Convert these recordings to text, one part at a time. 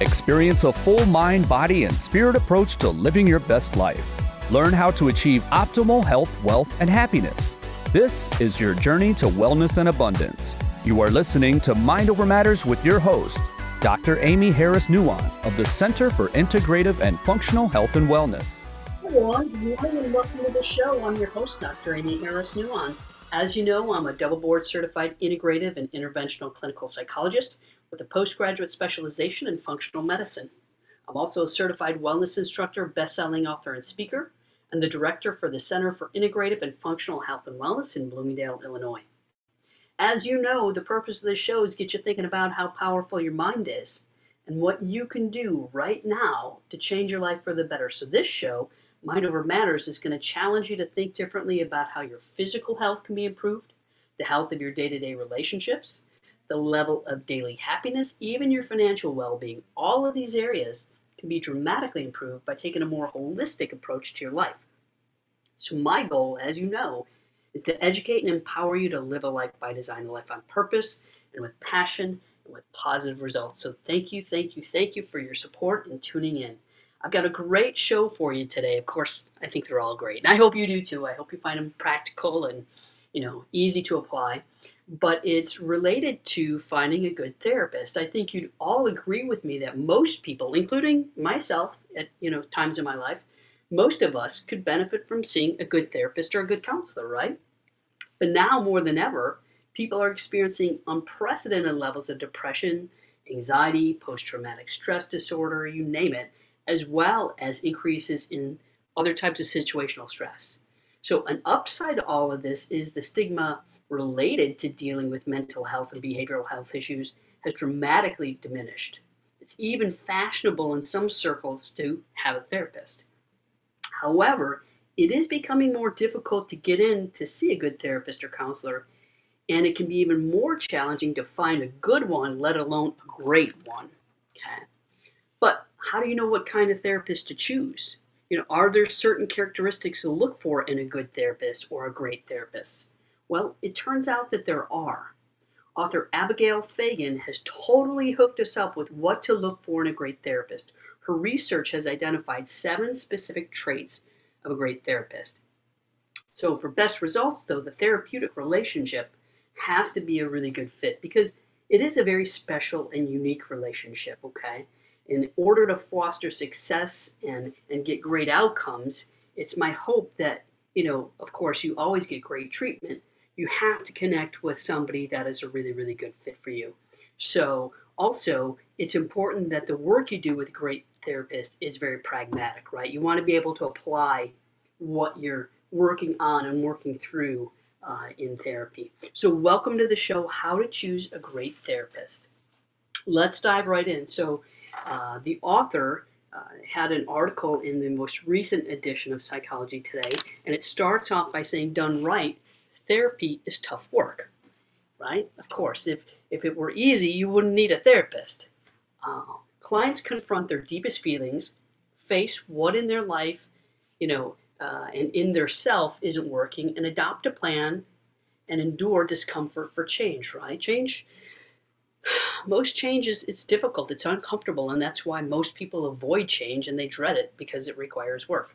Experience a full mind, body, and spirit approach to living your best life. Learn how to achieve optimal health, wealth, and happiness. This is your journey to wellness and abundance. You are listening to Mind Over Matters with your host, Dr. Amy Harris Nuwan of the Center for Integrative and Functional Health and Wellness. Everyone, good morning and welcome to the show. I'm your host, Dr. Amy Harris Nuwan. As you know, I'm a double board certified integrative and interventional clinical psychologist with a postgraduate specialization in functional medicine. I'm also a certified wellness instructor, best-selling author, and speaker, and the director for the Center for Integrative and Functional Health and Wellness in Bloomingdale, Illinois. As you know, the purpose of this show is get you thinking about how powerful your mind is and what you can do right now to change your life for the better. So this show, Mind Over Matters, is going to challenge you to think differently about how your physical health can be improved, the health of your day-to-day relationships, the level of daily happiness, even your financial well being. All of these areas can be dramatically improved by taking a more holistic approach to your life. So, my goal, as you know, is to educate and empower you to live a life by design, a life on purpose and with passion and with positive results. So, thank you, thank you, thank you for your support and tuning in. I've got a great show for you today. Of course, I think they're all great. And I hope you do too. I hope you find them practical and, you know, easy to apply but it's related to finding a good therapist. I think you'd all agree with me that most people, including myself at you know times in my life, most of us could benefit from seeing a good therapist or a good counselor, right? But now more than ever, people are experiencing unprecedented levels of depression, anxiety, post-traumatic stress disorder, you name it, as well as increases in other types of situational stress. So an upside to all of this is the stigma related to dealing with mental health and behavioral health issues has dramatically diminished. It's even fashionable in some circles to have a therapist. However, it is becoming more difficult to get in to see a good therapist or counselor, and it can be even more challenging to find a good one, let alone a great one. Okay. But how do you know what kind of therapist to choose? You know, are there certain characteristics to look for in a good therapist or a great therapist? Well, it turns out that there are. Author Abigail Fagan has totally hooked us up with what to look for in a great therapist. Her research has identified seven specific traits of a great therapist. So, for best results, though, the therapeutic relationship has to be a really good fit because it is a very special and unique relationship, okay? In order to foster success and, and get great outcomes, it's my hope that, you know, of course, you always get great treatment, you have to connect with somebody that is a really, really good fit for you. So, also, it's important that the work you do with a great therapist is very pragmatic, right? You want to be able to apply what you're working on and working through uh, in therapy. So, welcome to the show How to Choose a Great Therapist. Let's dive right in. So, uh, the author uh, had an article in the most recent edition of Psychology Today, and it starts off by saying, done right, therapy is tough work, right? Of course, if, if it were easy, you wouldn't need a therapist. Uh, clients confront their deepest feelings, face what in their life, you know, uh, and in their self isn't working, and adopt a plan and endure discomfort for change, right? Change, most changes, it's difficult, it's uncomfortable, and that's why most people avoid change and they dread it because it requires work.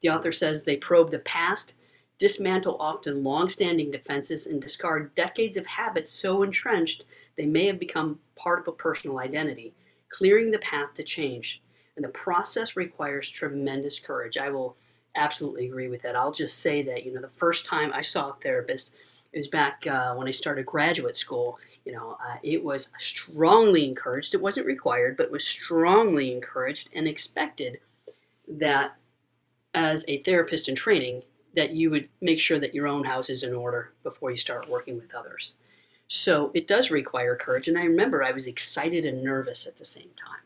The author says they probe the past dismantle often long-standing defenses, and discard decades of habits so entrenched they may have become part of a personal identity, clearing the path to change. And the process requires tremendous courage. I will absolutely agree with that. I'll just say that, you know, the first time I saw a therapist, it was back uh, when I started graduate school. You know, uh, it was strongly encouraged. It wasn't required, but was strongly encouraged and expected that as a therapist in training, that you would make sure that your own house is in order before you start working with others. So it does require courage. And I remember I was excited and nervous at the same time.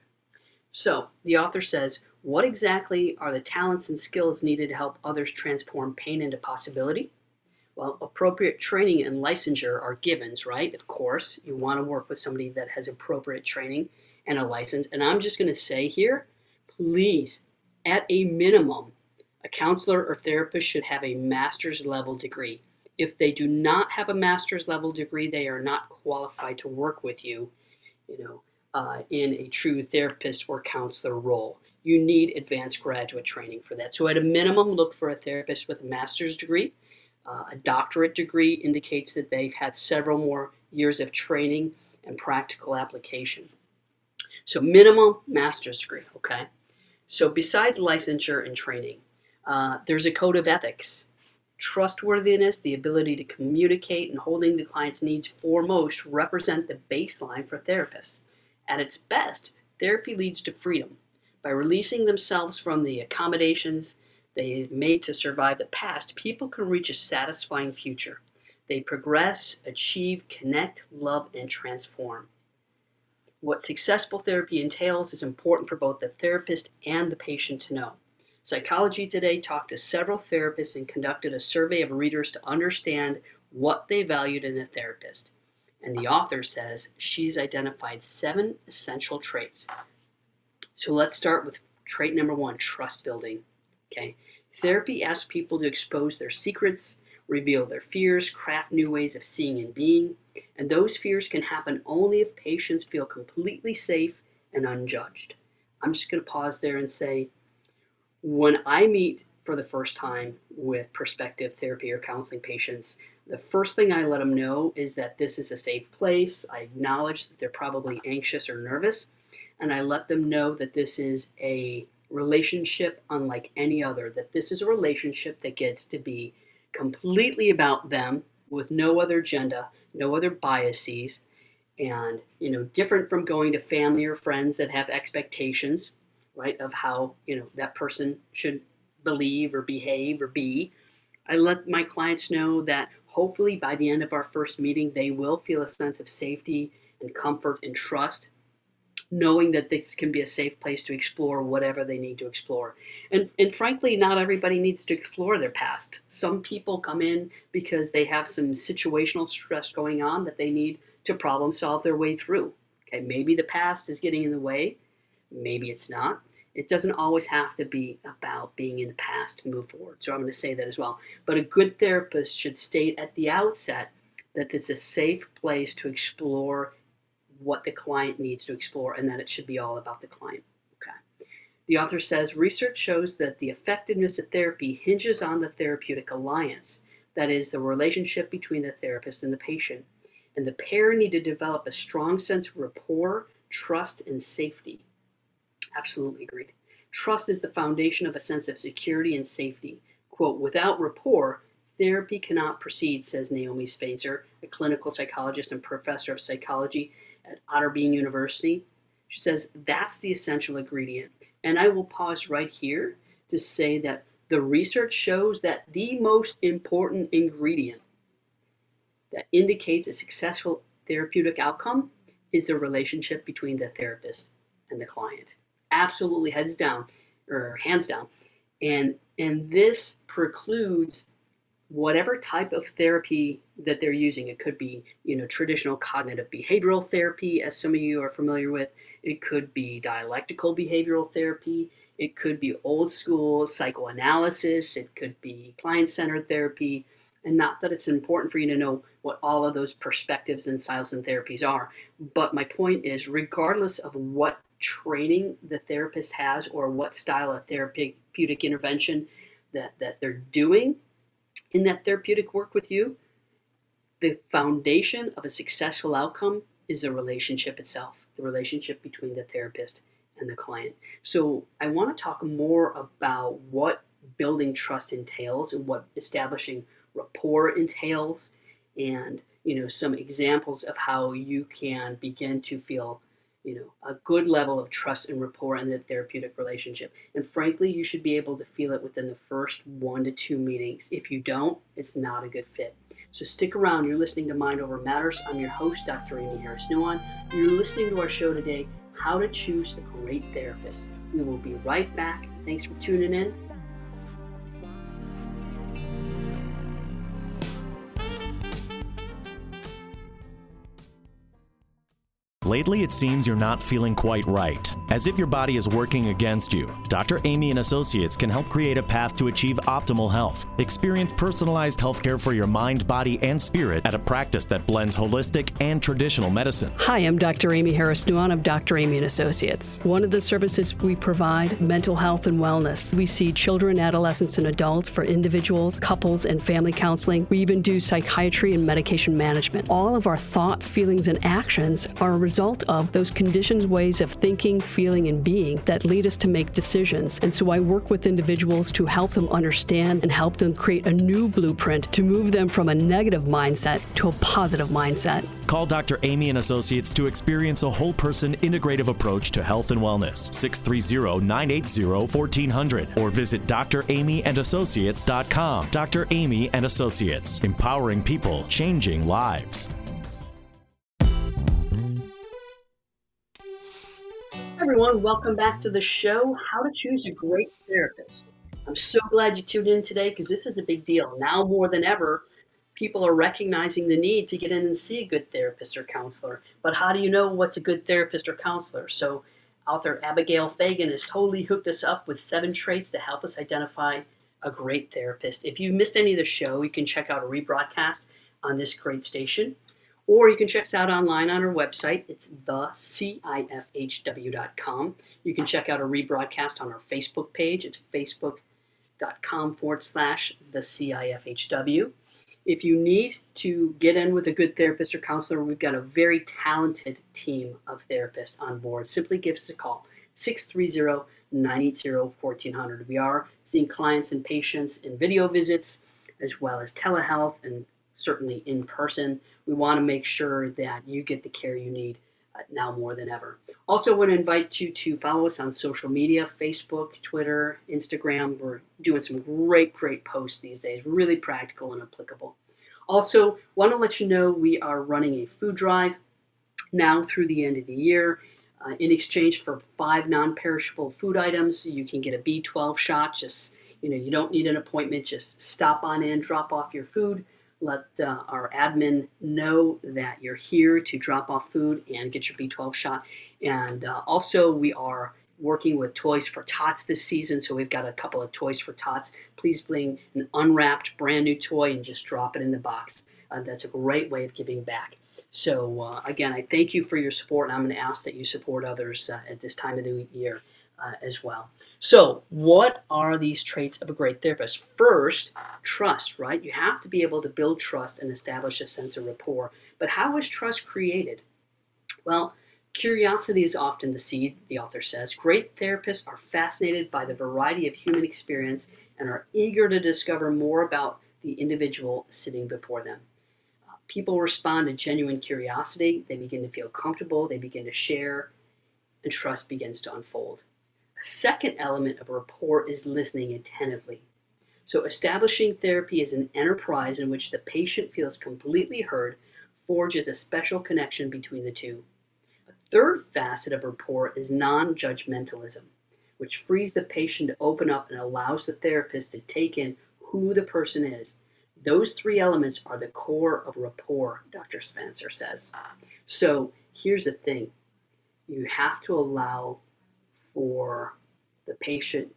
So the author says, What exactly are the talents and skills needed to help others transform pain into possibility? Well, appropriate training and licensure are givens, right? Of course, you want to work with somebody that has appropriate training and a license. And I'm just going to say here, please, at a minimum, a counselor or therapist should have a master's level degree. If they do not have a master's level degree, they are not qualified to work with you. You know, uh, in a true therapist or counselor role. You need advanced graduate training for that. So, at a minimum, look for a therapist with a master's degree. Uh, a doctorate degree indicates that they've had several more years of training and practical application. So, minimum master's degree, okay? So, besides licensure and training, uh, there's a code of ethics. Trustworthiness, the ability to communicate, and holding the client's needs foremost represent the baseline for therapists. At its best, therapy leads to freedom. By releasing themselves from the accommodations they've made to survive the past, people can reach a satisfying future. They progress, achieve, connect, love, and transform. What successful therapy entails is important for both the therapist and the patient to know. Psychology Today talked to several therapists and conducted a survey of readers to understand what they valued in a therapist. And the author says she's identified seven essential traits. So let's start with trait number one trust building. Okay. Therapy asks people to expose their secrets, reveal their fears, craft new ways of seeing and being. And those fears can happen only if patients feel completely safe and unjudged. I'm just going to pause there and say when I meet for the first time with prospective therapy or counseling patients, the first thing I let them know is that this is a safe place. I acknowledge that they're probably anxious or nervous, and I let them know that this is a relationship unlike any other, that this is a relationship that gets to be completely about them with no other agenda, no other biases, and you know, different from going to family or friends that have expectations, right, of how you know that person should believe or behave or be. I let my clients know that hopefully by the end of our first meeting, they will feel a sense of safety and comfort and trust knowing that this can be a safe place to explore whatever they need to explore. And, and frankly, not everybody needs to explore their past. Some people come in because they have some situational stress going on that they need to problem solve their way through. Okay, maybe the past is getting in the way, maybe it's not. It doesn't always have to be about being in the past to move forward. So I'm going to say that as well. But a good therapist should state at the outset that it's a safe place to explore what the client needs to explore and that it should be all about the client. Okay. The author says research shows that the effectiveness of therapy hinges on the therapeutic alliance, that is, the relationship between the therapist and the patient. And the pair need to develop a strong sense of rapport, trust, and safety. Absolutely agreed. Trust is the foundation of a sense of security and safety. Quote, without rapport, therapy cannot proceed, says Naomi Spencer, a clinical psychologist and professor of psychology at Otterbein University. She says that's the essential ingredient. And I will pause right here to say that the research shows that the most important ingredient that indicates a successful therapeutic outcome is the relationship between the therapist and the client. Absolutely heads down or hands down. And and this precludes whatever type of therapy that they're using. It could be, you know, traditional cognitive behavioral therapy, as some of you are familiar with. It could be dialectical behavioral therapy. It could be old school psychoanalysis. It could be client centered therapy. And not that it's important for you to know what all of those perspectives and styles and therapies are. But my point is, regardless of what training the therapist has or what style of therapeutic intervention that, that they're doing in that therapeutic work with you, the foundation of a successful outcome is the relationship itself, the relationship between the therapist and the client. So I want to talk more about what building trust entails and what establishing rapport entails and you know some examples of how you can begin to feel you know a good level of trust and rapport in the therapeutic relationship and frankly you should be able to feel it within the first one to two meetings if you don't it's not a good fit so stick around. You're listening to Mind Over Matters. I'm your host, Dr. Amy Harris Nuon. You're listening to our show today, How to Choose a Great Therapist. We will be right back. Thanks for tuning in. Lately, it seems you're not feeling quite right, as if your body is working against you. Dr. Amy and Associates can help create a path to achieve optimal health. Experience personalized healthcare for your mind, body, and spirit at a practice that blends holistic and traditional medicine. Hi, I'm Dr. Amy Harris Nuon of Dr. Amy and Associates. One of the services we provide, mental health and wellness. We see children, adolescents, and adults for individuals, couples, and family counseling. We even do psychiatry and medication management. All of our thoughts, feelings, and actions are a result of those conditions, ways of thinking, feeling, and being that lead us to make decisions. And so I work with individuals to help them understand and help them create a new blueprint to move them from a negative mindset to a positive mindset. Call Dr. Amy and Associates to experience a whole person integrative approach to health and wellness. 630-980-1400 or visit dramyandassociates.com. Dr. Amy and Associates, empowering people, changing lives. Everyone, welcome back to the show How to Choose a Great Therapist. I'm so glad you tuned in today because this is a big deal. Now more than ever, people are recognizing the need to get in and see a good therapist or counselor. But how do you know what's a good therapist or counselor? So, author Abigail Fagan has totally hooked us up with seven traits to help us identify a great therapist. If you missed any of the show, you can check out a rebroadcast on this great station. Or you can check us out online on our website. It's thecifhw.com. You can check out a rebroadcast on our Facebook page. It's facebook.com forward slash the CIFHW. If you need to get in with a good therapist or counselor, we've got a very talented team of therapists on board. Simply give us a call 630 980 1400. We are seeing clients and patients in video visits as well as telehealth and certainly in person we want to make sure that you get the care you need uh, now more than ever. Also, want to invite you to follow us on social media Facebook, Twitter, Instagram. We're doing some great, great posts these days, really practical and applicable. Also, want to let you know we are running a food drive now through the end of the year. Uh, in exchange for five non-perishable food items, you can get a B12 shot. Just you know, you don't need an appointment. Just stop on in, drop off your food let uh, our admin know that you're here to drop off food and get your B12 shot. And uh, also, we are working with Toys for Tots this season, so we've got a couple of Toys for Tots. Please bring an unwrapped brand new toy and just drop it in the box. Uh, that's a great way of giving back. So, uh, again, I thank you for your support, and I'm going to ask that you support others uh, at this time of the year uh, as well. So, what are these traits of a great therapist? First, trust, right? You have to be able to build trust and establish a sense of rapport. But how is trust created? Well, curiosity is often the seed, the author says. Great therapists are fascinated by the variety of human experience and are eager to discover more about the individual sitting before them. Uh, people respond to genuine curiosity, they begin to feel comfortable, they begin to share, and trust begins to unfold second element of rapport is listening attentively. So, establishing therapy is an enterprise in which the patient feels completely heard, forges a special connection between the two. A third facet of rapport is non judgmentalism, which frees the patient to open up and allows the therapist to take in who the person is. Those three elements are the core of rapport, Dr. Spencer says. So, here's the thing you have to allow for the patient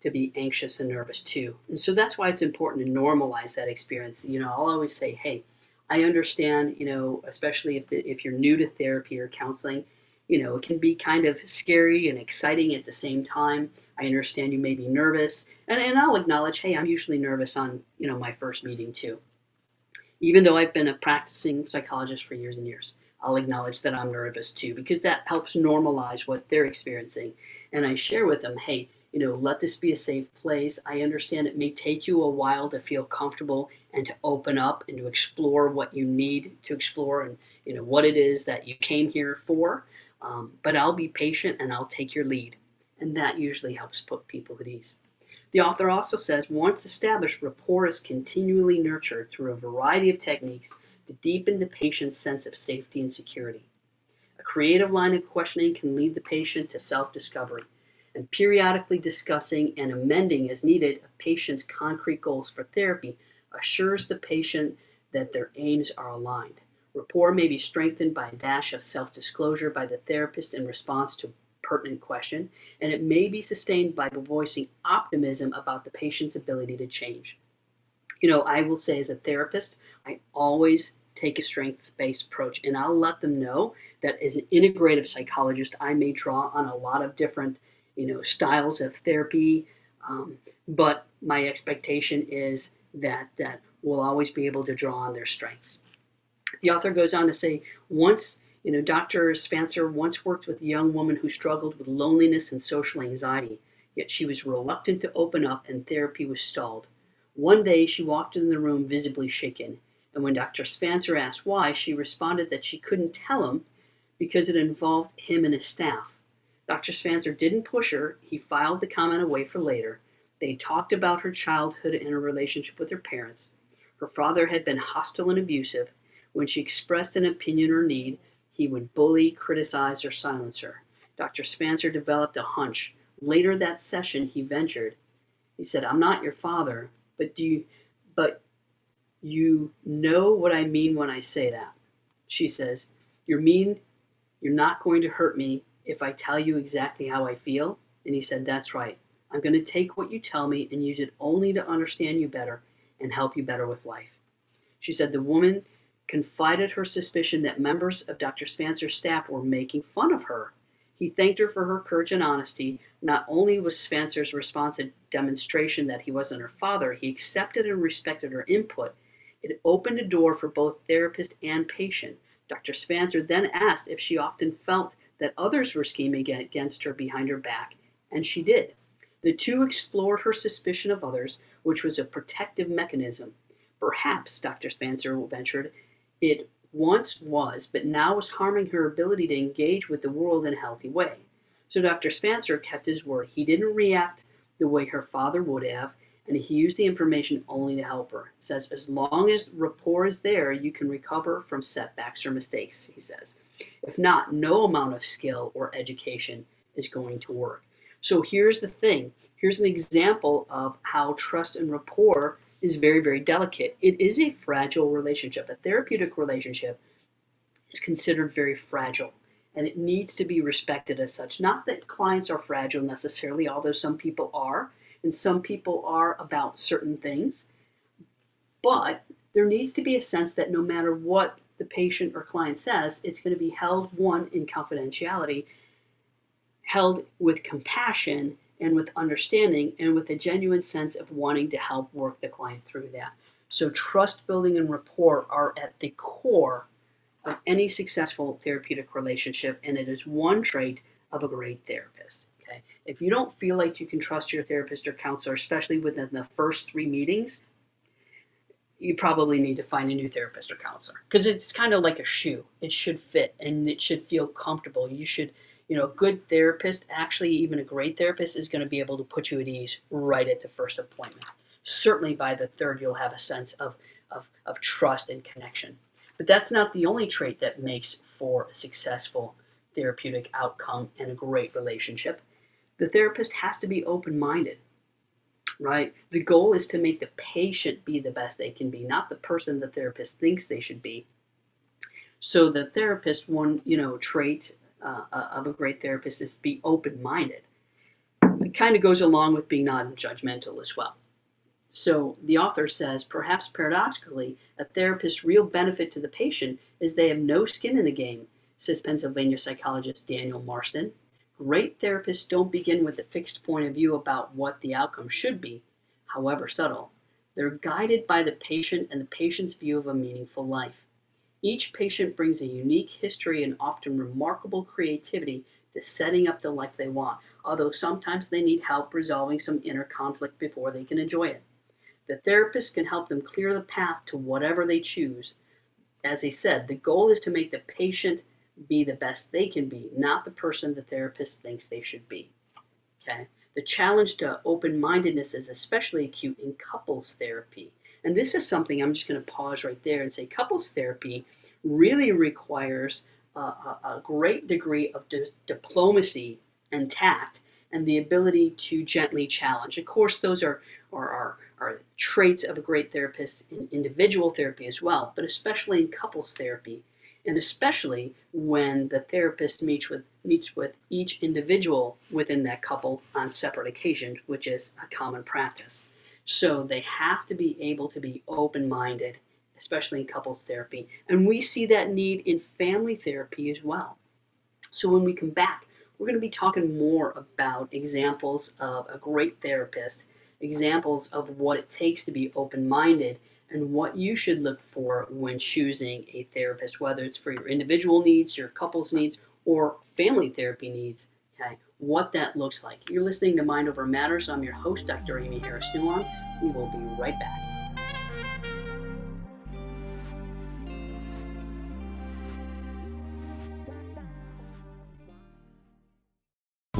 to be anxious and nervous too. And so that's why it's important to normalize that experience. You know, I'll always say, hey, I understand, you know, especially if, the, if you're new to therapy or counseling, you know, it can be kind of scary and exciting at the same time. I understand you may be nervous. And, and I'll acknowledge, hey, I'm usually nervous on, you know, my first meeting too. Even though I've been a practicing psychologist for years and years. I'll acknowledge that I'm nervous too, because that helps normalize what they're experiencing. And I share with them, hey, you know, let this be a safe place. I understand it may take you a while to feel comfortable and to open up and to explore what you need to explore and, you know, what it is that you came here for. Um, but I'll be patient and I'll take your lead. And that usually helps put people at ease. The author also says once established, rapport is continually nurtured through a variety of techniques to deepen the patient's sense of safety and security. A creative line of questioning can lead the patient to self discovery, and periodically discussing and amending as needed a patient's concrete goals for therapy assures the patient that their aims are aligned. Rapport may be strengthened by a dash of self disclosure by the therapist in response to pertinent question, and it may be sustained by voicing optimism about the patient's ability to change. You know, I will say as a therapist, I always take a strengths based approach, and I'll let them know that as an integrative psychologist, I may draw on a lot of different, you know, styles of therapy, um, but my expectation is that that we'll always be able to draw on their strengths. The author goes on to say, once you know, Dr. Spencer once worked with a young woman who struggled with loneliness and social anxiety, yet she was reluctant to open up and therapy was stalled. One day she walked in the room visibly shaken, and when Dr. Spencer asked why, she responded that she couldn't tell him because it involved him and his staff. Dr. Spencer didn't push her, he filed the comment away for later. They talked about her childhood and her relationship with her parents. Her father had been hostile and abusive. When she expressed an opinion or need, he would bully, criticize, or silence her. Dr. Spencer developed a hunch. Later that session, he ventured. He said, "I'm not your father, but do you, but you know what I mean when I say that." She says, "You're mean. You're not going to hurt me if I tell you exactly how I feel." And he said, "That's right. I'm going to take what you tell me and use it only to understand you better and help you better with life." She said the woman confided her suspicion that members of Dr. Spencer's staff were making fun of her. He thanked her for her courage and honesty. Not only was Spencer's response a demonstration that he wasn't her father, he accepted and respected her input. It opened a door for both therapist and patient. Dr. Spencer then asked if she often felt that others were scheming against her behind her back, and she did. The two explored her suspicion of others, which was a protective mechanism. Perhaps, Dr. Spencer ventured, it once was, but now was harming her ability to engage with the world in a healthy way. So Dr. Spencer kept his word. He didn't react the way her father would have, and he used the information only to help her. He says, as long as rapport is there, you can recover from setbacks or mistakes, he says. If not, no amount of skill or education is going to work. So here's the thing. Here's an example of how trust and rapport is very, very delicate. It is a fragile relationship. A therapeutic relationship is considered very fragile and it needs to be respected as such. Not that clients are fragile necessarily, although some people are, and some people are about certain things, but there needs to be a sense that no matter what the patient or client says, it's going to be held, one, in confidentiality, held with compassion, and with understanding and with a genuine sense of wanting to help work the client through that. So, trust building and rapport are at the core of any successful therapeutic relationship, and it is one trait of a great therapist. Okay? If you don't feel like you can trust your therapist or counselor, especially within the first three meetings, you probably need to find a new therapist or counselor because it's kind of like a shoe. It should fit and it should feel comfortable. You should you know, a good therapist, actually even a great therapist, is going to be able to put you at ease right at the first appointment. Certainly by the third, you'll have a sense of, of, of trust and connection. But that's not the only trait that makes for a successful therapeutic outcome and a great relationship. The therapist has to be open minded, right? The goal is to make the patient be the best they can be, not the person the therapist thinks they should be. So the therapist, one, you know, trait uh, uh, of a great therapist is to be open minded. It kind of goes along with being non judgmental as well. So the author says, perhaps paradoxically, a therapist's real benefit to the patient is they have no skin in the game, says Pennsylvania psychologist Daniel Marston. Great therapists don't begin with a fixed point of view about what the outcome should be, however subtle. They're guided by the patient and the patient's view of a meaningful life. Each patient brings a unique history and often remarkable creativity to setting up the life they want, although sometimes they need help resolving some inner conflict before they can enjoy it. The therapist can help them clear the path to whatever they choose. As he said, the goal is to make the patient be the best they can be, not the person the therapist thinks they should be. Okay? The challenge to open mindedness is especially acute in couples therapy. And this is something I'm just going to pause right there and say couples therapy really requires a, a, a great degree of di- diplomacy and tact and the ability to gently challenge. Of course, those are, are, are, are traits of a great therapist in individual therapy as well, but especially in couples therapy. and especially when the therapist meets with meets with each individual within that couple on separate occasions, which is a common practice. So they have to be able to be open-minded, especially in couples therapy, and we see that need in family therapy as well. So when we come back, we're going to be talking more about examples of a great therapist, examples of what it takes to be open-minded and what you should look for when choosing a therapist, whether it's for your individual needs, your couple's needs, or family therapy needs. Okay, what that looks like. You're listening to Mind Over Matters. I'm your host, Dr. Amy Harris Nuon. We will be right back.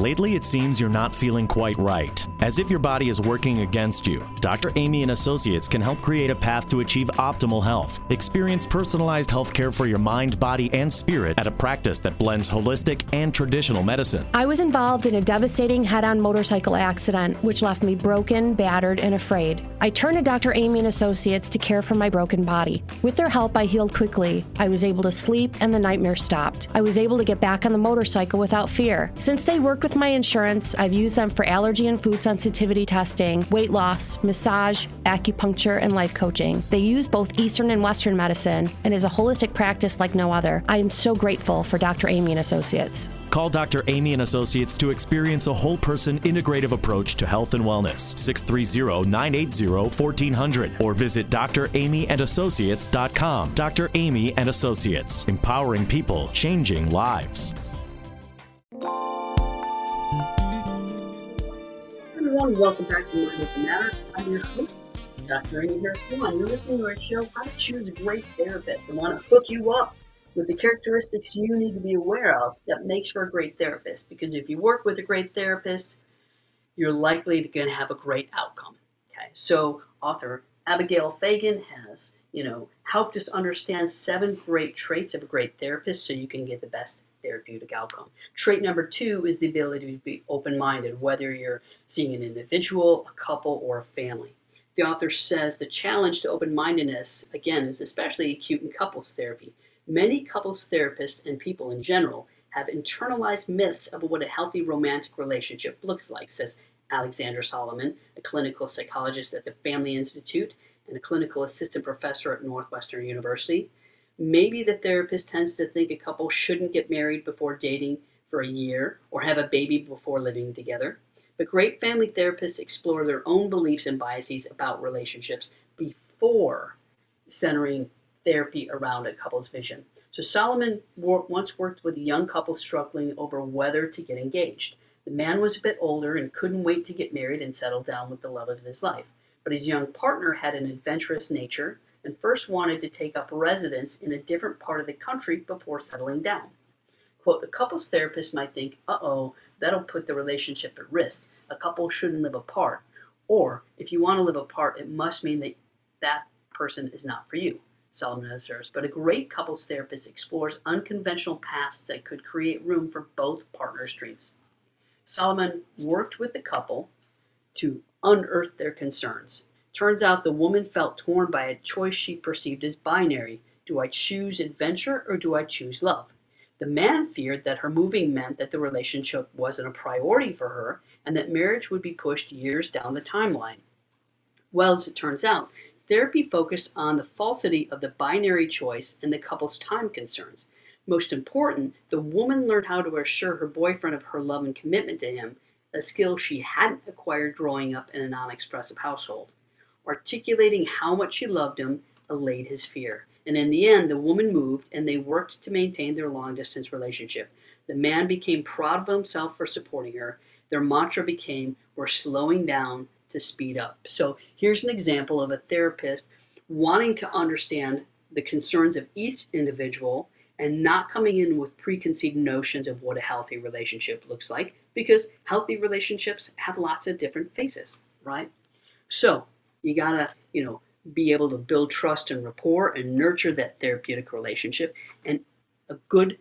Lately, it seems you're not feeling quite right, as if your body is working against you. Dr. Amy and Associates can help create a path to achieve optimal health. Experience personalized health care for your mind, body, and spirit at a practice that blends holistic and traditional medicine. I was involved in a devastating head on motorcycle accident, which left me broken, battered, and afraid. I turned to Dr. Amy and Associates to care for my broken body. With their help, I healed quickly. I was able to sleep, and the nightmare stopped. I was able to get back on the motorcycle without fear. Since they worked with my insurance, I've used them for allergy and food sensitivity testing, weight loss, massage, acupuncture, and life coaching. They use both Eastern and Western medicine and is a holistic practice like no other. I am so grateful for Dr. Amy and Associates. Call Dr. Amy and Associates to experience a whole person integrative approach to health and wellness. 630-980-1400 or visit dramyandassociates.com. Dr. Amy and Associates, empowering people, changing lives. Everyone. Welcome back to Mind Over Matters. I'm your host, Dr. Amy Harris You're listening to our show, How to Choose a Great Therapist. I want to hook you up with the characteristics you need to be aware of that makes for a great therapist. Because if you work with a great therapist, you're likely going to have a great outcome. Okay, so author Abigail Fagan has, you know, helped us understand seven great traits of a great therapist so you can get the best therapeutic outcome. Trait number two is the ability to be open minded, whether you're seeing an individual, a couple, or a family. The author says the challenge to open mindedness, again, is especially acute in couples therapy. Many couples therapists and people in general have internalized myths of what a healthy romantic relationship looks like, says Alexandra Solomon, a clinical psychologist at the Family Institute and a clinical assistant professor at Northwestern University. Maybe the therapist tends to think a couple shouldn't get married before dating for a year or have a baby before living together. But great family therapists explore their own beliefs and biases about relationships before centering therapy around a couple's vision. So Solomon once worked with a young couple struggling over whether to get engaged. The man was a bit older and couldn't wait to get married and settle down with the love of his life. But his young partner had an adventurous nature and first wanted to take up residence in a different part of the country before settling down. Quote, a couples therapist might think, uh oh, that'll put the relationship at risk. A couple shouldn't live apart. Or, if you want to live apart, it must mean that that person is not for you, Solomon observes. But a great couples therapist explores unconventional paths that could create room for both partners' dreams. Solomon worked with the couple to unearth their concerns. Turns out the woman felt torn by a choice she perceived as binary. Do I choose adventure or do I choose love? The man feared that her moving meant that the relationship wasn't a priority for her and that marriage would be pushed years down the timeline. Well, as it turns out, therapy focused on the falsity of the binary choice and the couple's time concerns. Most important, the woman learned how to assure her boyfriend of her love and commitment to him, a skill she hadn't acquired growing up in a non expressive household. Articulating how much she loved him allayed his fear. And in the end, the woman moved and they worked to maintain their long distance relationship. The man became proud of himself for supporting her. Their mantra became, We're slowing down to speed up. So here's an example of a therapist wanting to understand the concerns of each individual and not coming in with preconceived notions of what a healthy relationship looks like because healthy relationships have lots of different faces, right? So, you gotta, you know, be able to build trust and rapport and nurture that therapeutic relationship. And a good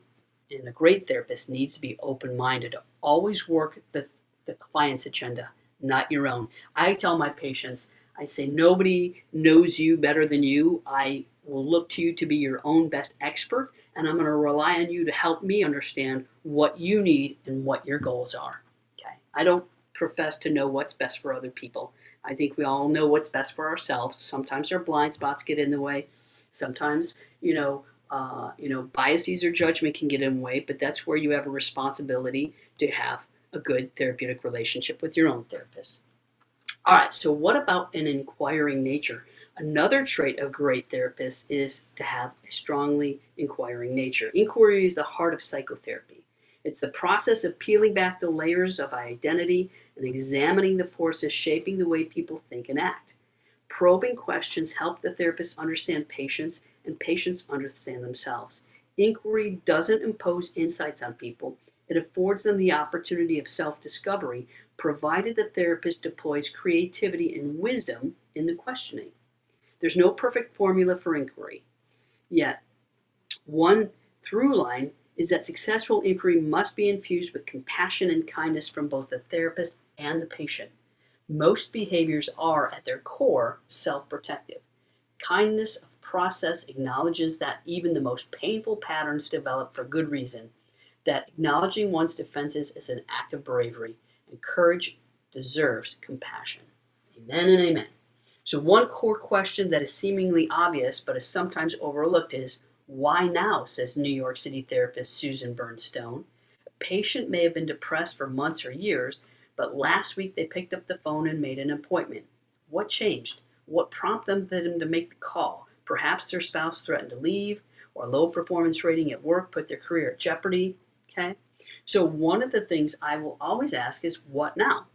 and a great therapist needs to be open minded to always work the, the client's agenda, not your own. I tell my patients, I say nobody knows you better than you. I will look to you to be your own best expert, and I'm going to rely on you to help me understand what you need and what your goals are. Okay. I don't profess to know what's best for other people. I think we all know what's best for ourselves. Sometimes our blind spots get in the way. Sometimes, you know, uh, you know, biases or judgment can get in the way, but that's where you have a responsibility to have a good therapeutic relationship with your own therapist. All right, so what about an inquiring nature? Another trait of great therapists is to have a strongly inquiring nature. Inquiry is the heart of psychotherapy. It's the process of peeling back the layers of identity and examining the forces shaping the way people think and act. Probing questions help the therapist understand patients and patients understand themselves. Inquiry doesn't impose insights on people, it affords them the opportunity of self discovery, provided the therapist deploys creativity and wisdom in the questioning. There's no perfect formula for inquiry. Yet, one through line is that successful inquiry must be infused with compassion and kindness from both the therapist and the patient. Most behaviors are, at their core, self protective. Kindness of process acknowledges that even the most painful patterns develop for good reason, that acknowledging one's defenses is an act of bravery, and courage deserves compassion. Amen and amen. So, one core question that is seemingly obvious but is sometimes overlooked is why now, says New York City therapist Susan Bernstone. A patient may have been depressed for months or years, but last week they picked up the phone and made an appointment. What changed? What prompted them to make the call? Perhaps their spouse threatened to leave, or low performance rating at work put their career at jeopardy. Okay? So, one of the things I will always ask is, what now?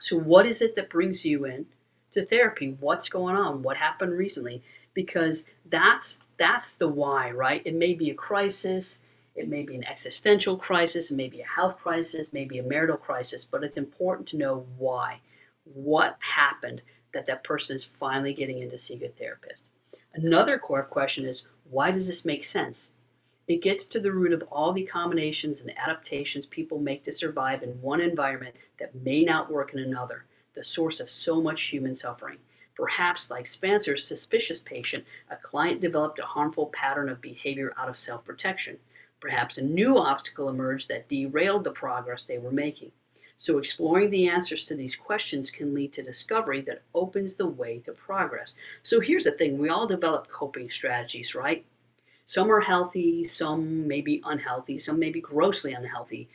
So, what is it that brings you in to therapy? What's going on? What happened recently? Because that's that's the why, right? It may be a crisis, it may be an existential crisis, it may be a health crisis, maybe a marital crisis, but it's important to know why. What happened that that person is finally getting in to see a therapist? Another core question is why does this make sense? It gets to the root of all the combinations and adaptations people make to survive in one environment that may not work in another, the source of so much human suffering. Perhaps, like Spencer's suspicious patient, a client developed a harmful pattern of behavior out of self protection. Perhaps a new obstacle emerged that derailed the progress they were making. So, exploring the answers to these questions can lead to discovery that opens the way to progress. So, here's the thing we all develop coping strategies, right? Some are healthy, some may be unhealthy, some may be grossly unhealthy.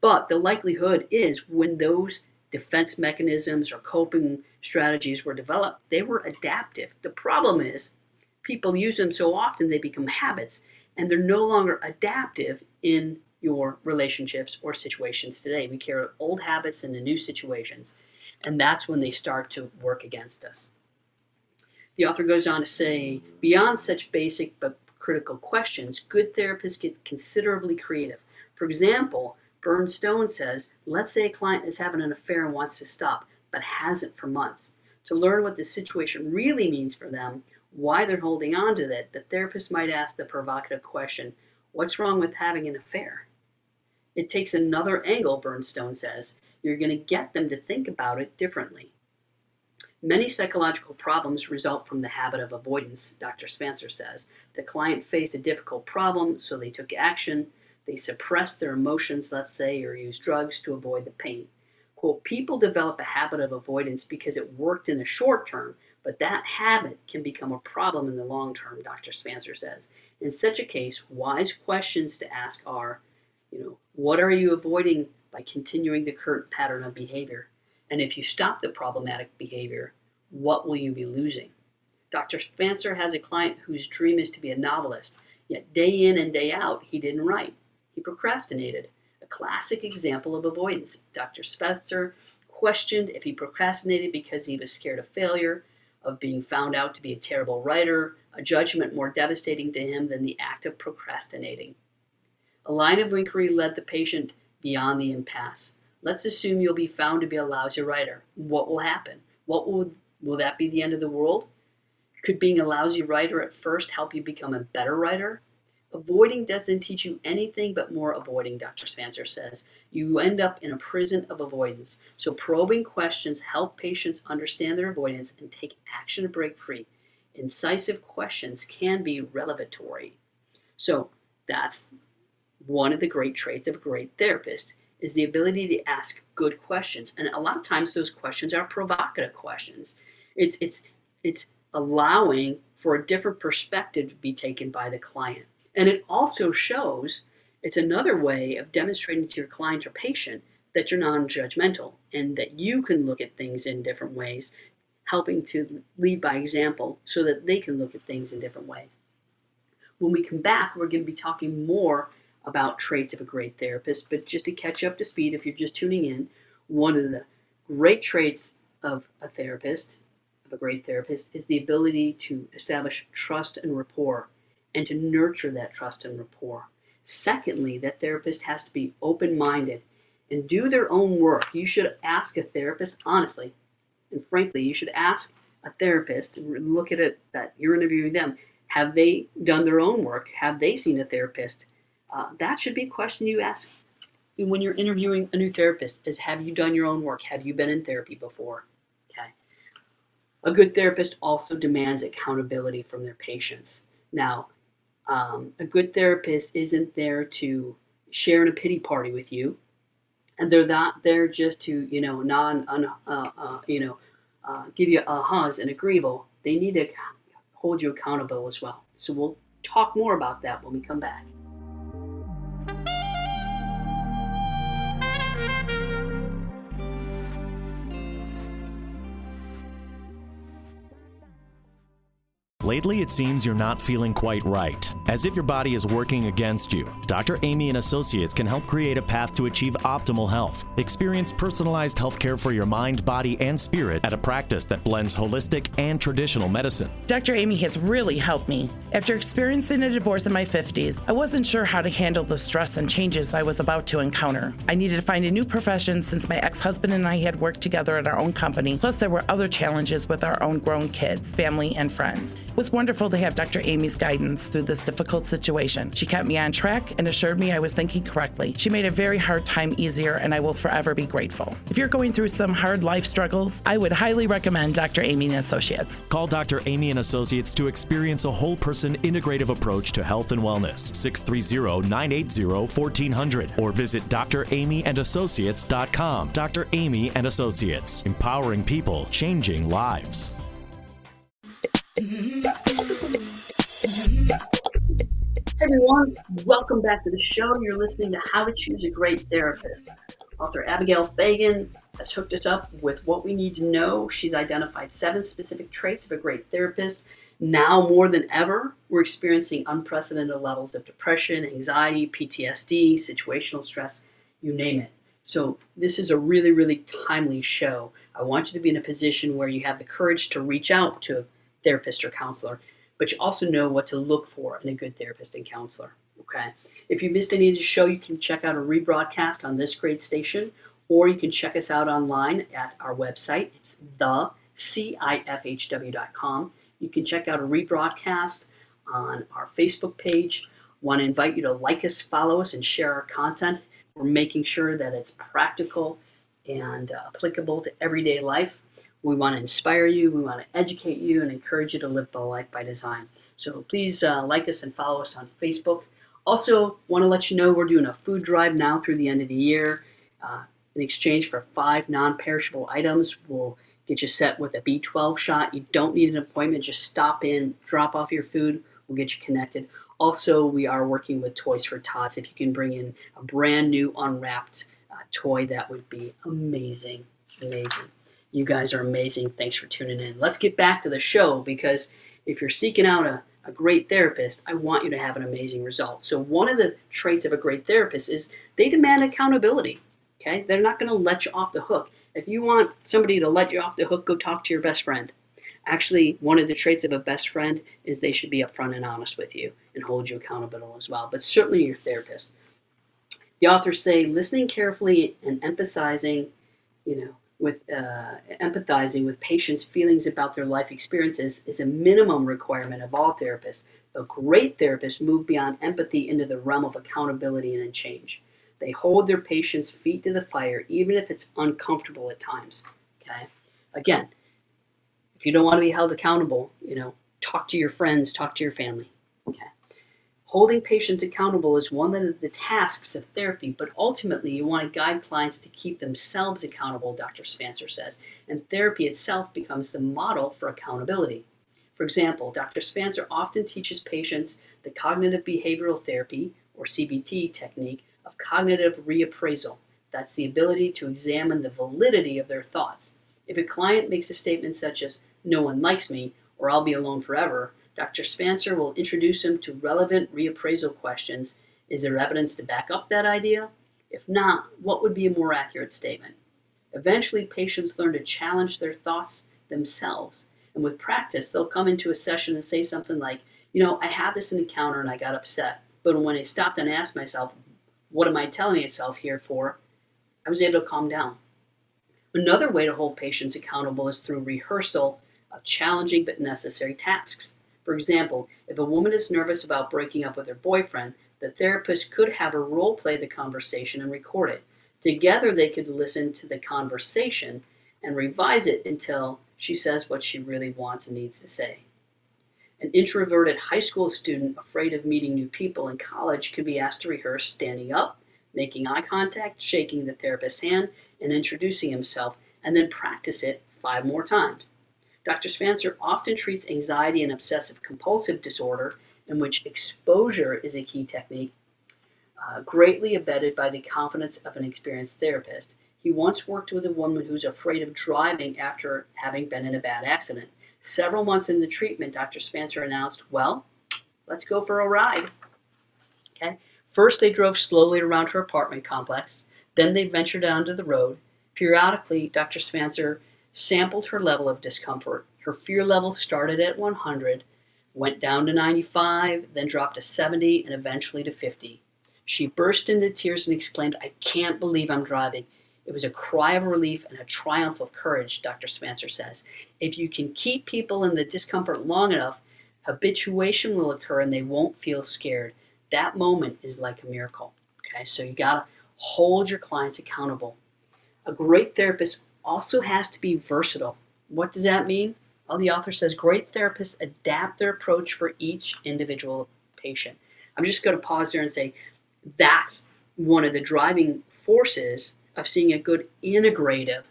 But the likelihood is when those defense mechanisms or coping strategies were developed, they were adaptive. The problem is people use them so often they become habits and they're no longer adaptive in your relationships or situations today. We carry old habits into new situations, and that's when they start to work against us. The author goes on to say beyond such basic but critical questions, good therapists get considerably creative. For example, Bernstone says, let's say a client is having an affair and wants to stop, but hasn't for months. To learn what the situation really means for them, why they're holding on to that, the therapist might ask the provocative question What's wrong with having an affair? It takes another angle, Bernstone says. You're going to get them to think about it differently. Many psychological problems result from the habit of avoidance, Dr. Spencer says. The client faced a difficult problem, so they took action. They suppressed their emotions, let's say, or used drugs to avoid the pain. Quote, people develop a habit of avoidance because it worked in the short term, but that habit can become a problem in the long term, Dr. Spencer says. In such a case, wise questions to ask are, you know, what are you avoiding by continuing the current pattern of behavior? And if you stop the problematic behavior, what will you be losing? Dr. Spencer has a client whose dream is to be a novelist, yet day in and day out, he didn't write. He procrastinated. A classic example of avoidance. Dr. Spencer questioned if he procrastinated because he was scared of failure, of being found out to be a terrible writer, a judgment more devastating to him than the act of procrastinating. A line of inquiry led the patient beyond the impasse. Let's assume you'll be found to be a lousy writer. What will happen? What will will that be the end of the world? Could being a lousy writer at first help you become a better writer? Avoiding doesn't teach you anything but more avoiding, Dr. Spencer says. You end up in a prison of avoidance. So, probing questions help patients understand their avoidance and take action to break free. Incisive questions can be revelatory. So, that's one of the great traits of a great therapist is the ability to ask good questions. And a lot of times those questions are provocative questions. It's it's it's allowing for a different perspective to be taken by the client. And it also shows it's another way of demonstrating to your client or patient that you're non-judgmental and that you can look at things in different ways, helping to lead by example so that they can look at things in different ways. When we come back, we're going to be talking more about traits of a great therapist. But just to catch up to speed, if you're just tuning in, one of the great traits of a therapist, of a great therapist, is the ability to establish trust and rapport and to nurture that trust and rapport. Secondly, that therapist has to be open minded and do their own work. You should ask a therapist, honestly, and frankly, you should ask a therapist, look at it that you're interviewing them. Have they done their own work? Have they seen a therapist? Uh, that should be a question you ask when you're interviewing a new therapist is have you done your own work? Have you been in therapy before? Okay. A good therapist also demands accountability from their patients. Now, um, a good therapist isn't there to share in a pity party with you, and they're not there just to you know non uh, uh, you know uh, give you ahas and agreeable. They need to hold you accountable as well. So we'll talk more about that when we come back. Lately, it seems you're not feeling quite right, as if your body is working against you. Dr. Amy and Associates can help create a path to achieve optimal health. Experience personalized healthcare for your mind, body, and spirit at a practice that blends holistic and traditional medicine. Dr. Amy has really helped me. After experiencing a divorce in my 50s, I wasn't sure how to handle the stress and changes I was about to encounter. I needed to find a new profession since my ex husband and I had worked together at our own company, plus, there were other challenges with our own grown kids, family, and friends. It was wonderful to have Dr. Amy's guidance through this difficult situation. She kept me on track and assured me I was thinking correctly. She made a very hard time easier, and I will forever be grateful. If you're going through some hard life struggles, I would highly recommend Dr. Amy and Associates. Call Dr. Amy and Associates to experience a whole person integrative approach to health and wellness. 630-980-1400 or visit dramyandassociates.com. Dr. Amy and Associates, empowering people, changing lives. Hey everyone, welcome back to the show. You're listening to How to Choose a Great Therapist. Author Abigail Fagan has hooked us up with what we need to know. She's identified seven specific traits of a great therapist. Now more than ever, we're experiencing unprecedented levels of depression, anxiety, PTSD, situational stress, you name it. So, this is a really, really timely show. I want you to be in a position where you have the courage to reach out to therapist or counselor, but you also know what to look for in a good therapist and counselor. Okay. If you missed any of the show, you can check out a rebroadcast on this great station, or you can check us out online at our website. It's the CIFHW.com. You can check out a rebroadcast on our Facebook page. Want to invite you to like us, follow us, and share our content. We're making sure that it's practical and uh, applicable to everyday life. We want to inspire you, we want to educate you, and encourage you to live the life by design. So please uh, like us and follow us on Facebook. Also, want to let you know we're doing a food drive now through the end of the year. Uh, in exchange for five non perishable items, we'll get you set with a B12 shot. You don't need an appointment, just stop in, drop off your food, we'll get you connected. Also, we are working with Toys for Tots. If you can bring in a brand new unwrapped uh, toy, that would be amazing. Amazing. You guys are amazing. Thanks for tuning in. Let's get back to the show because if you're seeking out a, a great therapist, I want you to have an amazing result. So, one of the traits of a great therapist is they demand accountability. Okay? They're not going to let you off the hook. If you want somebody to let you off the hook, go talk to your best friend. Actually, one of the traits of a best friend is they should be upfront and honest with you and hold you accountable as well, but certainly your therapist. The authors say listening carefully and emphasizing, you know, with uh, empathizing with patients' feelings about their life experiences is a minimum requirement of all therapists. The great therapists move beyond empathy into the realm of accountability and change. They hold their patients' feet to the fire, even if it's uncomfortable at times. Okay. Again, if you don't want to be held accountable, you know, talk to your friends, talk to your family. Holding patients accountable is one of the tasks of therapy, but ultimately you want to guide clients to keep themselves accountable, Dr. Spencer says, and therapy itself becomes the model for accountability. For example, Dr. Spencer often teaches patients the cognitive behavioral therapy, or CBT, technique of cognitive reappraisal. That's the ability to examine the validity of their thoughts. If a client makes a statement such as, no one likes me, or I'll be alone forever, Dr. Spencer will introduce him to relevant reappraisal questions. Is there evidence to back up that idea? If not, what would be a more accurate statement? Eventually, patients learn to challenge their thoughts themselves. And with practice, they'll come into a session and say something like, You know, I had this encounter and I got upset. But when I stopped and asked myself, What am I telling myself here for? I was able to calm down. Another way to hold patients accountable is through rehearsal of challenging but necessary tasks. For example, if a woman is nervous about breaking up with her boyfriend, the therapist could have her role play the conversation and record it. Together, they could listen to the conversation and revise it until she says what she really wants and needs to say. An introverted high school student afraid of meeting new people in college could be asked to rehearse standing up, making eye contact, shaking the therapist's hand, and introducing himself, and then practice it five more times. Dr. Spencer often treats anxiety and obsessive compulsive disorder, in which exposure is a key technique, uh, greatly abetted by the confidence of an experienced therapist. He once worked with a woman who's afraid of driving after having been in a bad accident. Several months into treatment, Dr. Spencer announced, Well, let's go for a ride. Okay. First, they drove slowly around her apartment complex. Then they ventured onto the road. Periodically, Dr. Spencer sampled her level of discomfort. Her fear level started at 100, went down to 95, then dropped to 70, and eventually to 50. She burst into tears and exclaimed, I can't believe I'm driving. It was a cry of relief and a triumph of courage, Dr. Spencer says. If you can keep people in the discomfort long enough, habituation will occur and they won't feel scared. That moment is like a miracle. Okay, so you gotta hold your clients accountable. A great therapist also has to be versatile. What does that mean? Well, the author says great therapists adapt their approach for each individual patient. I'm just going to pause there and say that's one of the driving forces of seeing a good integrative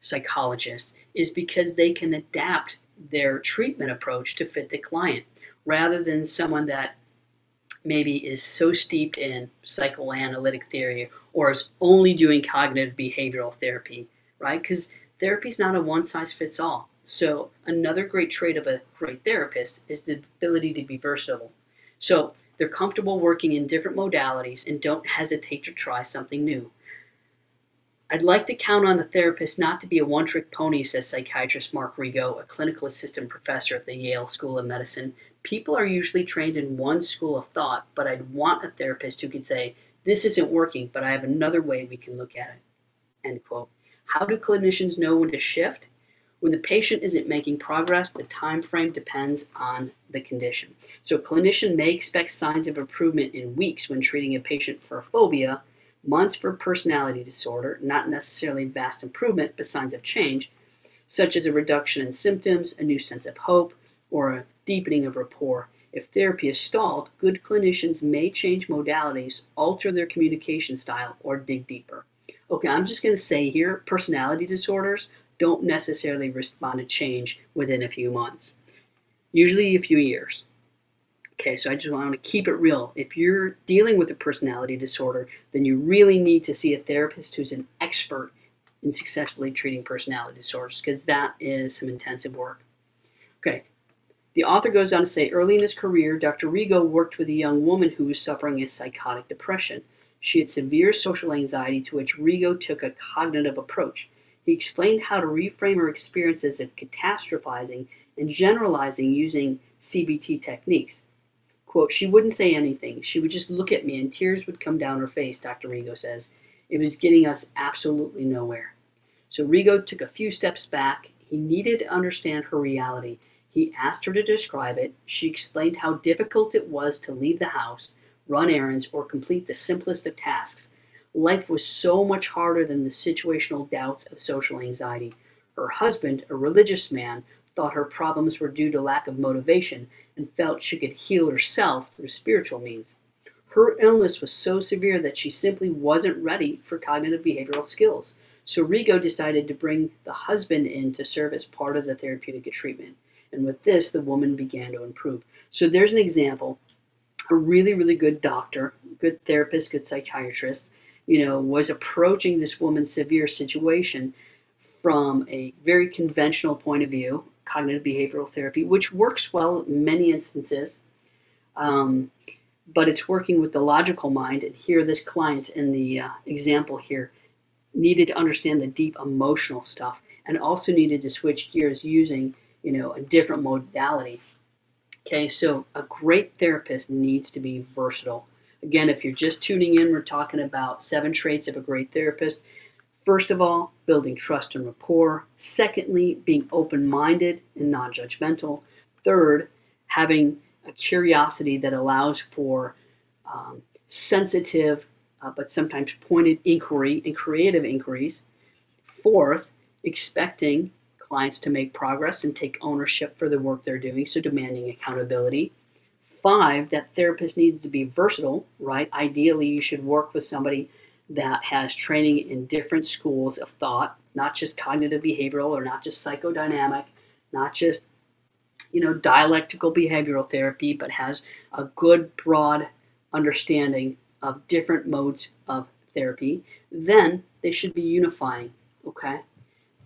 psychologist is because they can adapt their treatment approach to fit the client rather than someone that maybe is so steeped in psychoanalytic theory or is only doing cognitive behavioral therapy right? Because therapy is not a one size fits all. So, another great trait of a great therapist is the ability to be versatile. So, they're comfortable working in different modalities and don't hesitate to try something new. I'd like to count on the therapist not to be a one trick pony, says psychiatrist Mark Rego, a clinical assistant professor at the Yale School of Medicine. People are usually trained in one school of thought, but I'd want a therapist who could say, This isn't working, but I have another way we can look at it. End quote. How do clinicians know when to shift? When the patient isn't making progress, the time frame depends on the condition. So a clinician may expect signs of improvement in weeks when treating a patient for a phobia, months for personality disorder, not necessarily vast improvement, but signs of change, such as a reduction in symptoms, a new sense of hope, or a deepening of rapport. If therapy is stalled, good clinicians may change modalities, alter their communication style, or dig deeper okay, I'm just going to say here personality disorders don't necessarily respond to change within a few months, usually a few years. Okay, so I just want to keep it real. If you're dealing with a personality disorder, then you really need to see a therapist who's an expert in successfully treating personality disorders because that is some intensive work. Okay, the author goes on to say early in his career, Dr. Rego worked with a young woman who was suffering a psychotic depression. She had severe social anxiety to which Rego took a cognitive approach. He explained how to reframe her experiences of catastrophizing and generalizing using CBT techniques. Quote, she wouldn't say anything. She would just look at me and tears would come down her face, Dr. Rego says. It was getting us absolutely nowhere. So Rego took a few steps back. He needed to understand her reality. He asked her to describe it. She explained how difficult it was to leave the house, run errands, or complete the simplest of tasks. Life was so much harder than the situational doubts of social anxiety. Her husband, a religious man, thought her problems were due to lack of motivation and felt she could heal herself through spiritual means. Her illness was so severe that she simply wasn't ready for cognitive behavioral skills. So Rego decided to bring the husband in to serve as part of the therapeutic treatment. And with this, the woman began to improve. So there's an example. A really, really good doctor, good therapist, good psychiatrist, you know, was approaching this woman's severe situation from a very conventional point of view, cognitive behavioral therapy, which works well in many instances. Um, but it's working with the logical mind. And here, this client in the uh, example here needed to understand the deep emotional stuff and also needed to switch gears using, you know, a different modality. Okay, so a great therapist needs to be versatile. Again, if you're just tuning in, we're talking about seven traits of a great therapist. First of all, building trust and rapport. Secondly, being open minded and non judgmental. Third, having a curiosity that allows for um, sensitive uh, but sometimes pointed inquiry and creative inquiries. Fourth, expecting clients to make progress and take ownership for the work they're doing, so demanding accountability. Five, that therapist needs to be versatile, right? Ideally, you should work with somebody that has training in different schools of thought, not just cognitive behavioral or not just psychodynamic, not just you know dialectical behavioral therapy, but has a good broad understanding of different modes of therapy. Then they should be unifying. Okay,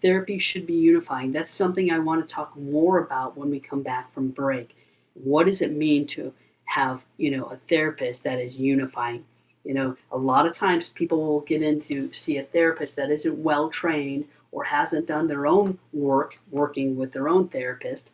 therapy should be unifying. That's something I want to talk more about when we come back from break. What does it mean to have you know a therapist that is unifying? You know, a lot of times people will get in to see a therapist that isn't well trained or hasn't done their own work working with their own therapist,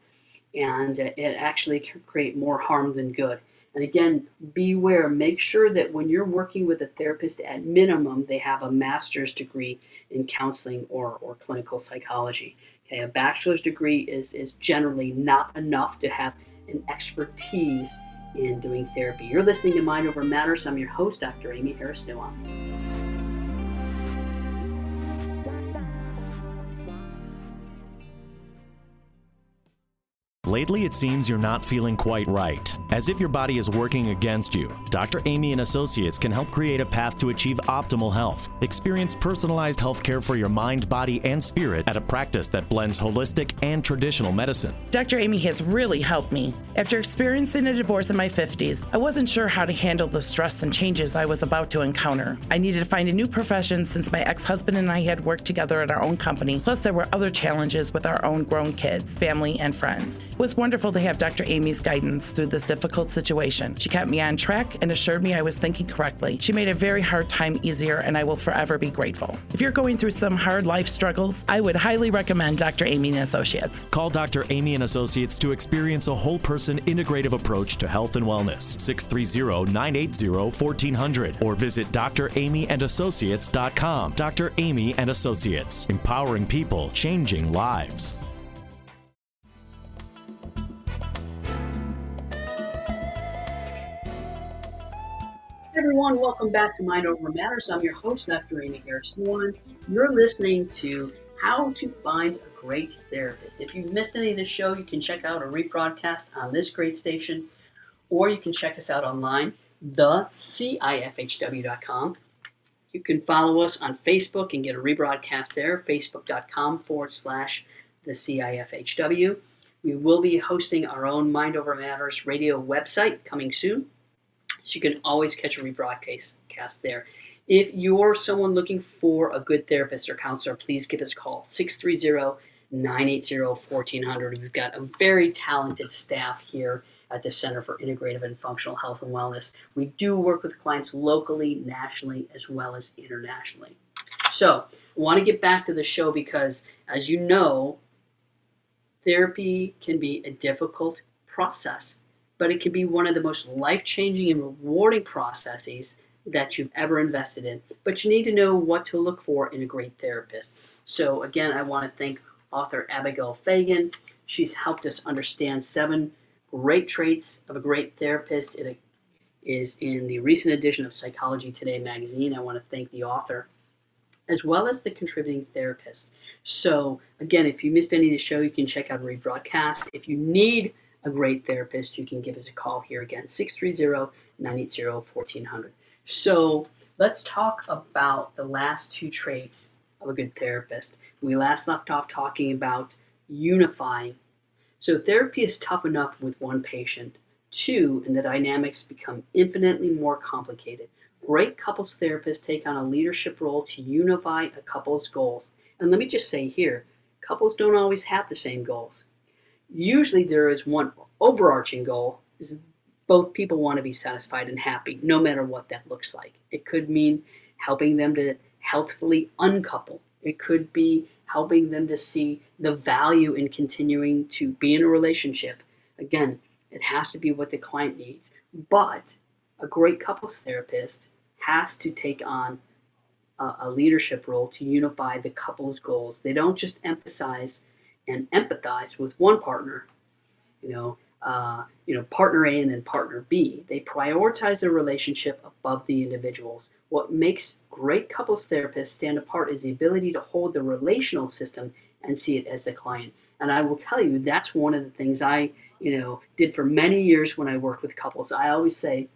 and it actually can create more harm than good. And again, beware, make sure that when you're working with a therapist, at minimum, they have a master's degree in counseling or, or clinical psychology. Okay, a bachelor's degree is, is generally not enough to have an expertise in doing therapy. You're listening to Mind Over Matters. I'm your host, Dr. Amy Harris Nuon. Lately, it seems you're not feeling quite right, as if your body is working against you. Dr. Amy and Associates can help create a path to achieve optimal health. Experience personalized health care for your mind, body, and spirit at a practice that blends holistic and traditional medicine. Dr. Amy has really helped me. After experiencing a divorce in my 50s, I wasn't sure how to handle the stress and changes I was about to encounter. I needed to find a new profession since my ex husband and I had worked together at our own company, plus, there were other challenges with our own grown kids, family, and friends. Was wonderful to have Dr. Amy's guidance through this difficult situation. She kept me on track and assured me I was thinking correctly. She made a very hard time easier, and I will forever be grateful. If you're going through some hard life struggles, I would highly recommend Dr. Amy and Associates. Call Dr. Amy and Associates to experience a whole person integrative approach to health and wellness. 630-980-1400 or visit dramyandassociates.com. Dr. Amy and Associates, empowering people, changing lives. Everyone, welcome back to Mind Over Matters. I'm your host, Dr. Amy Harris Nuon. You're listening to How to Find a Great Therapist. If you've missed any of the show, you can check out a rebroadcast on this great station, or you can check us out online, thecifhw.com. You can follow us on Facebook and get a rebroadcast there, facebook.com forward slash the CIFHW. We will be hosting our own Mind Over Matters radio website coming soon. So you can always catch a rebroadcast there. If you're someone looking for a good therapist or counselor, please give us a call 630 980 1400. We've got a very talented staff here at the Center for Integrative and Functional Health and Wellness. We do work with clients locally, nationally, as well as internationally. So, I want to get back to the show because, as you know, therapy can be a difficult process but it can be one of the most life changing and rewarding processes that you've ever invested in, but you need to know what to look for in a great therapist. So, again, I want to thank author Abigail Fagan. She's helped us understand seven great traits of a great therapist. It is in the recent edition of Psychology Today magazine. I want to thank the author as well as the contributing therapist. So, again, if you missed any of the show, you can check out rebroadcast. If you need a great therapist, you can give us a call here again, 630 980 1400. So, let's talk about the last two traits of a good therapist. We last left off talking about unifying. So, therapy is tough enough with one patient. Two, and the dynamics become infinitely more complicated. Great couples therapists take on a leadership role to unify a couple's goals. And let me just say here couples don't always have the same goals. Usually, there is one overarching goal is both people want to be satisfied and happy, no matter what that looks like. It could mean helping them to healthfully uncouple. It could be helping them to see the value in continuing to be in a relationship. Again, it has to be what the client needs. But a great couples therapist has to take on a, a leadership role to unify the couple's goals. They don't just emphasize and empathize with one partner, you know, uh, you know, partner A and then partner B. They prioritize their relationship above the individuals. What makes great couples therapists stand apart is the ability to hold the relational system and see it as the client. And I will tell you, that's one of the things I, you know, did for many years when I worked with couples. I always say,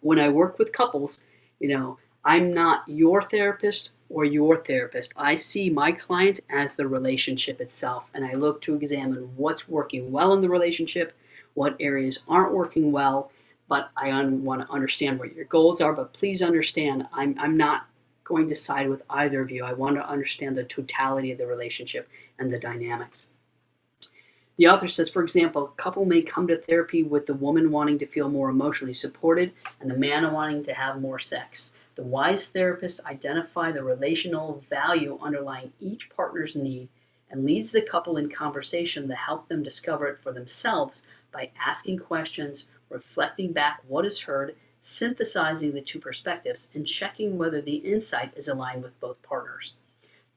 when I work with couples, you know, I'm not your therapist or your therapist. I see my client as the relationship itself, and I look to examine what's working well in the relationship, what areas aren't working well. But I un- want to understand what your goals are. But please understand, I'm, I'm not going to side with either of you. I want to understand the totality of the relationship and the dynamics. The author says, for example, a couple may come to therapy with the woman wanting to feel more emotionally supported and the man wanting to have more sex. The wise therapist identify the relational value underlying each partner's need and leads the couple in conversation to help them discover it for themselves by asking questions, reflecting back what is heard, synthesizing the two perspectives, and checking whether the insight is aligned with both partners.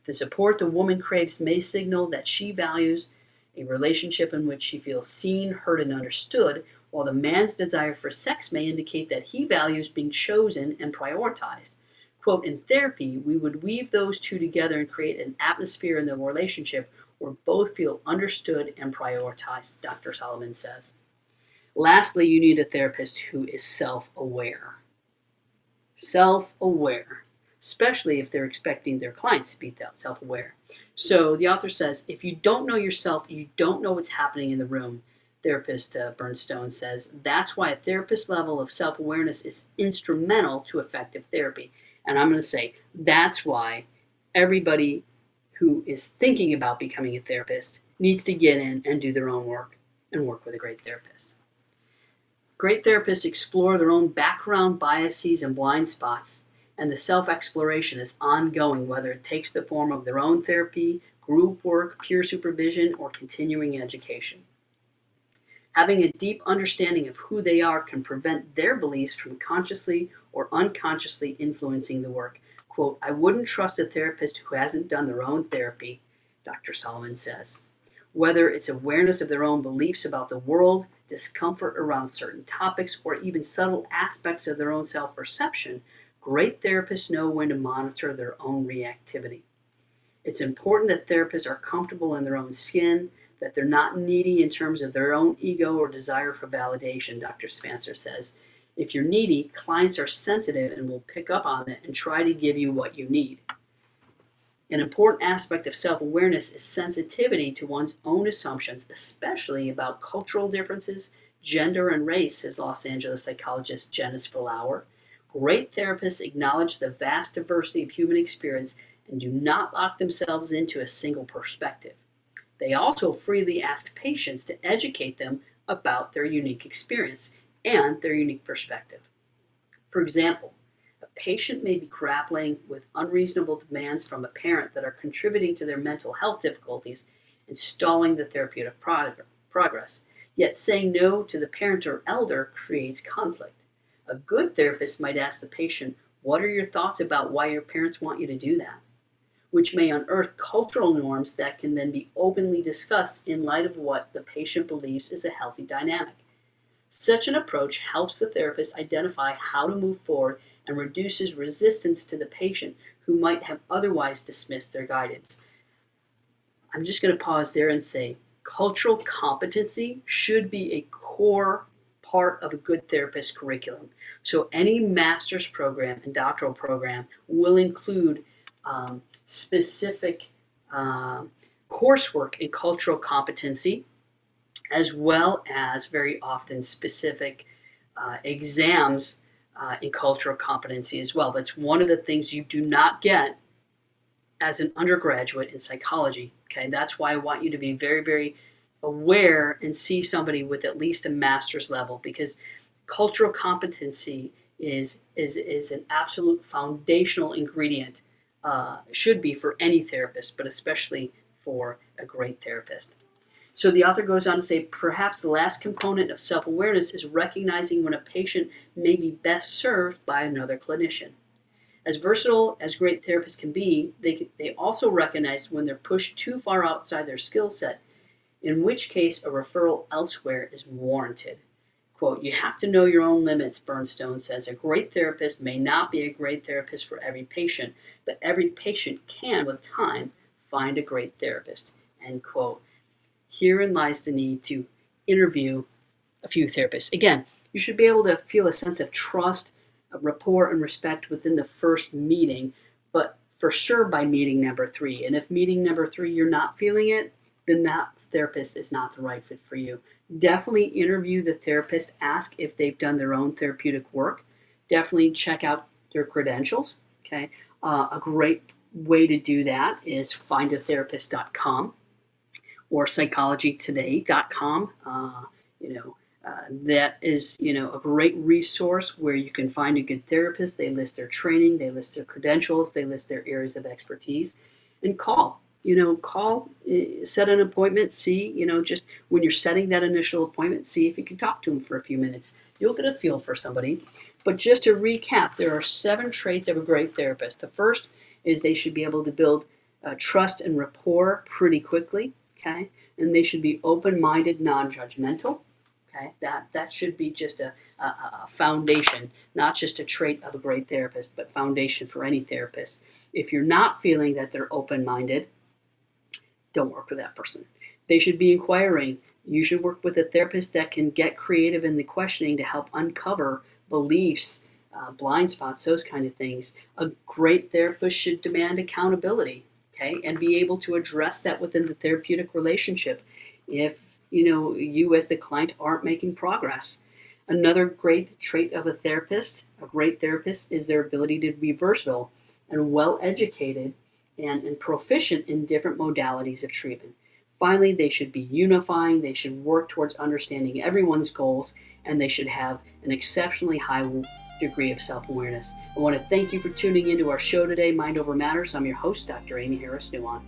The support the woman craves may signal that she values a relationship in which she feels seen, heard, and understood, while the man's desire for sex may indicate that he values being chosen and prioritized. Quote, in therapy, we would weave those two together and create an atmosphere in the relationship where both feel understood and prioritized, Dr. Solomon says. Lastly, you need a therapist who is self aware. Self aware, especially if they're expecting their clients to be self aware. So the author says if you don't know yourself, you don't know what's happening in the room. Therapist uh, Bernstone says that's why a therapist level of self awareness is instrumental to effective therapy. And I'm going to say that's why everybody who is thinking about becoming a therapist needs to get in and do their own work and work with a great therapist. Great therapists explore their own background biases and blind spots and the self exploration is ongoing, whether it takes the form of their own therapy, group work, peer supervision, or continuing education. Having a deep understanding of who they are can prevent their beliefs from consciously or unconsciously influencing the work. Quote, I wouldn't trust a therapist who hasn't done their own therapy, Dr. Solomon says. Whether it's awareness of their own beliefs about the world, discomfort around certain topics, or even subtle aspects of their own self perception, Great therapists know when to monitor their own reactivity. It's important that therapists are comfortable in their own skin, that they're not needy in terms of their own ego or desire for validation, Dr. Spencer says. If you're needy, clients are sensitive and will pick up on it and try to give you what you need. An important aspect of self awareness is sensitivity to one's own assumptions, especially about cultural differences, gender, and race, says Los Angeles psychologist Janice Flower. Great therapists acknowledge the vast diversity of human experience and do not lock themselves into a single perspective. They also freely ask patients to educate them about their unique experience and their unique perspective. For example, a patient may be grappling with unreasonable demands from a parent that are contributing to their mental health difficulties and stalling the therapeutic progress. Yet saying no to the parent or elder creates conflict. A good therapist might ask the patient What are your thoughts about why your parents want you to do that? Which may unearth cultural norms that can then be openly discussed in light of what the patient believes is a healthy dynamic. Such an approach helps the therapist identify how to move forward and reduces resistance to the patient who might have otherwise dismissed their guidance. I'm just going to pause there and say cultural competency should be a core part of a good therapist curriculum. So, any master's program and doctoral program will include um, specific uh, coursework in cultural competency, as well as very often specific uh, exams uh, in cultural competency as well. That's one of the things you do not get as an undergraduate in psychology. Okay, that's why I want you to be very, very aware and see somebody with at least a master's level because cultural competency is is is an absolute foundational ingredient. Uh, should be for any therapist, but especially for a great therapist. So the author goes on to say perhaps the last component of self awareness is recognizing when a patient may be best served by another clinician. As versatile as great therapists can be, they, they also recognize when they're pushed too far outside their skill set, in which case a referral elsewhere is warranted. Quote, you have to know your own limits, Bernstone says. A great therapist may not be a great therapist for every patient, but every patient can, with time, find a great therapist. End quote. Herein lies the need to interview a few therapists. Again, you should be able to feel a sense of trust, rapport, and respect within the first meeting, but for sure by meeting number three. And if meeting number three you're not feeling it, then that therapist is not the right fit for you. Definitely interview the therapist, ask if they've done their own therapeutic work. Definitely check out their credentials. Okay, uh, a great way to do that is findatherapist.com or psychologytoday.com. Uh, you know, uh, that is, you know, a great resource where you can find a good therapist. They list their training, they list their credentials, they list their areas of expertise, and call. You know, call, uh, set an appointment, see, you know, just when you're setting that initial appointment, see if you can talk to them for a few minutes. You'll get a feel for somebody. But just to recap, there are seven traits of a great therapist. The first is they should be able to build uh, trust and rapport pretty quickly okay? And they should be open-minded, non-judgmental, okay? That that should be just a, a, a foundation, not just a trait of a great therapist, but foundation for any therapist. If you're not feeling that they're open-minded, don't work with that person. They should be inquiring. You should work with a therapist that can get creative in the questioning to help uncover beliefs, uh, blind spots, those kind of things. A great therapist should demand accountability okay, and be able to address that within the therapeutic relationship if you know you as the client aren't making progress. Another great trait of a therapist, a great therapist, is their ability to be versatile and well educated and, and proficient in different modalities of treatment. Finally, they should be unifying, they should work towards understanding everyone's goals, and they should have an exceptionally high degree of self awareness. I want to thank you for tuning into our show today, Mind Over Matters. I'm your host, Dr. Amy Harris Nuon.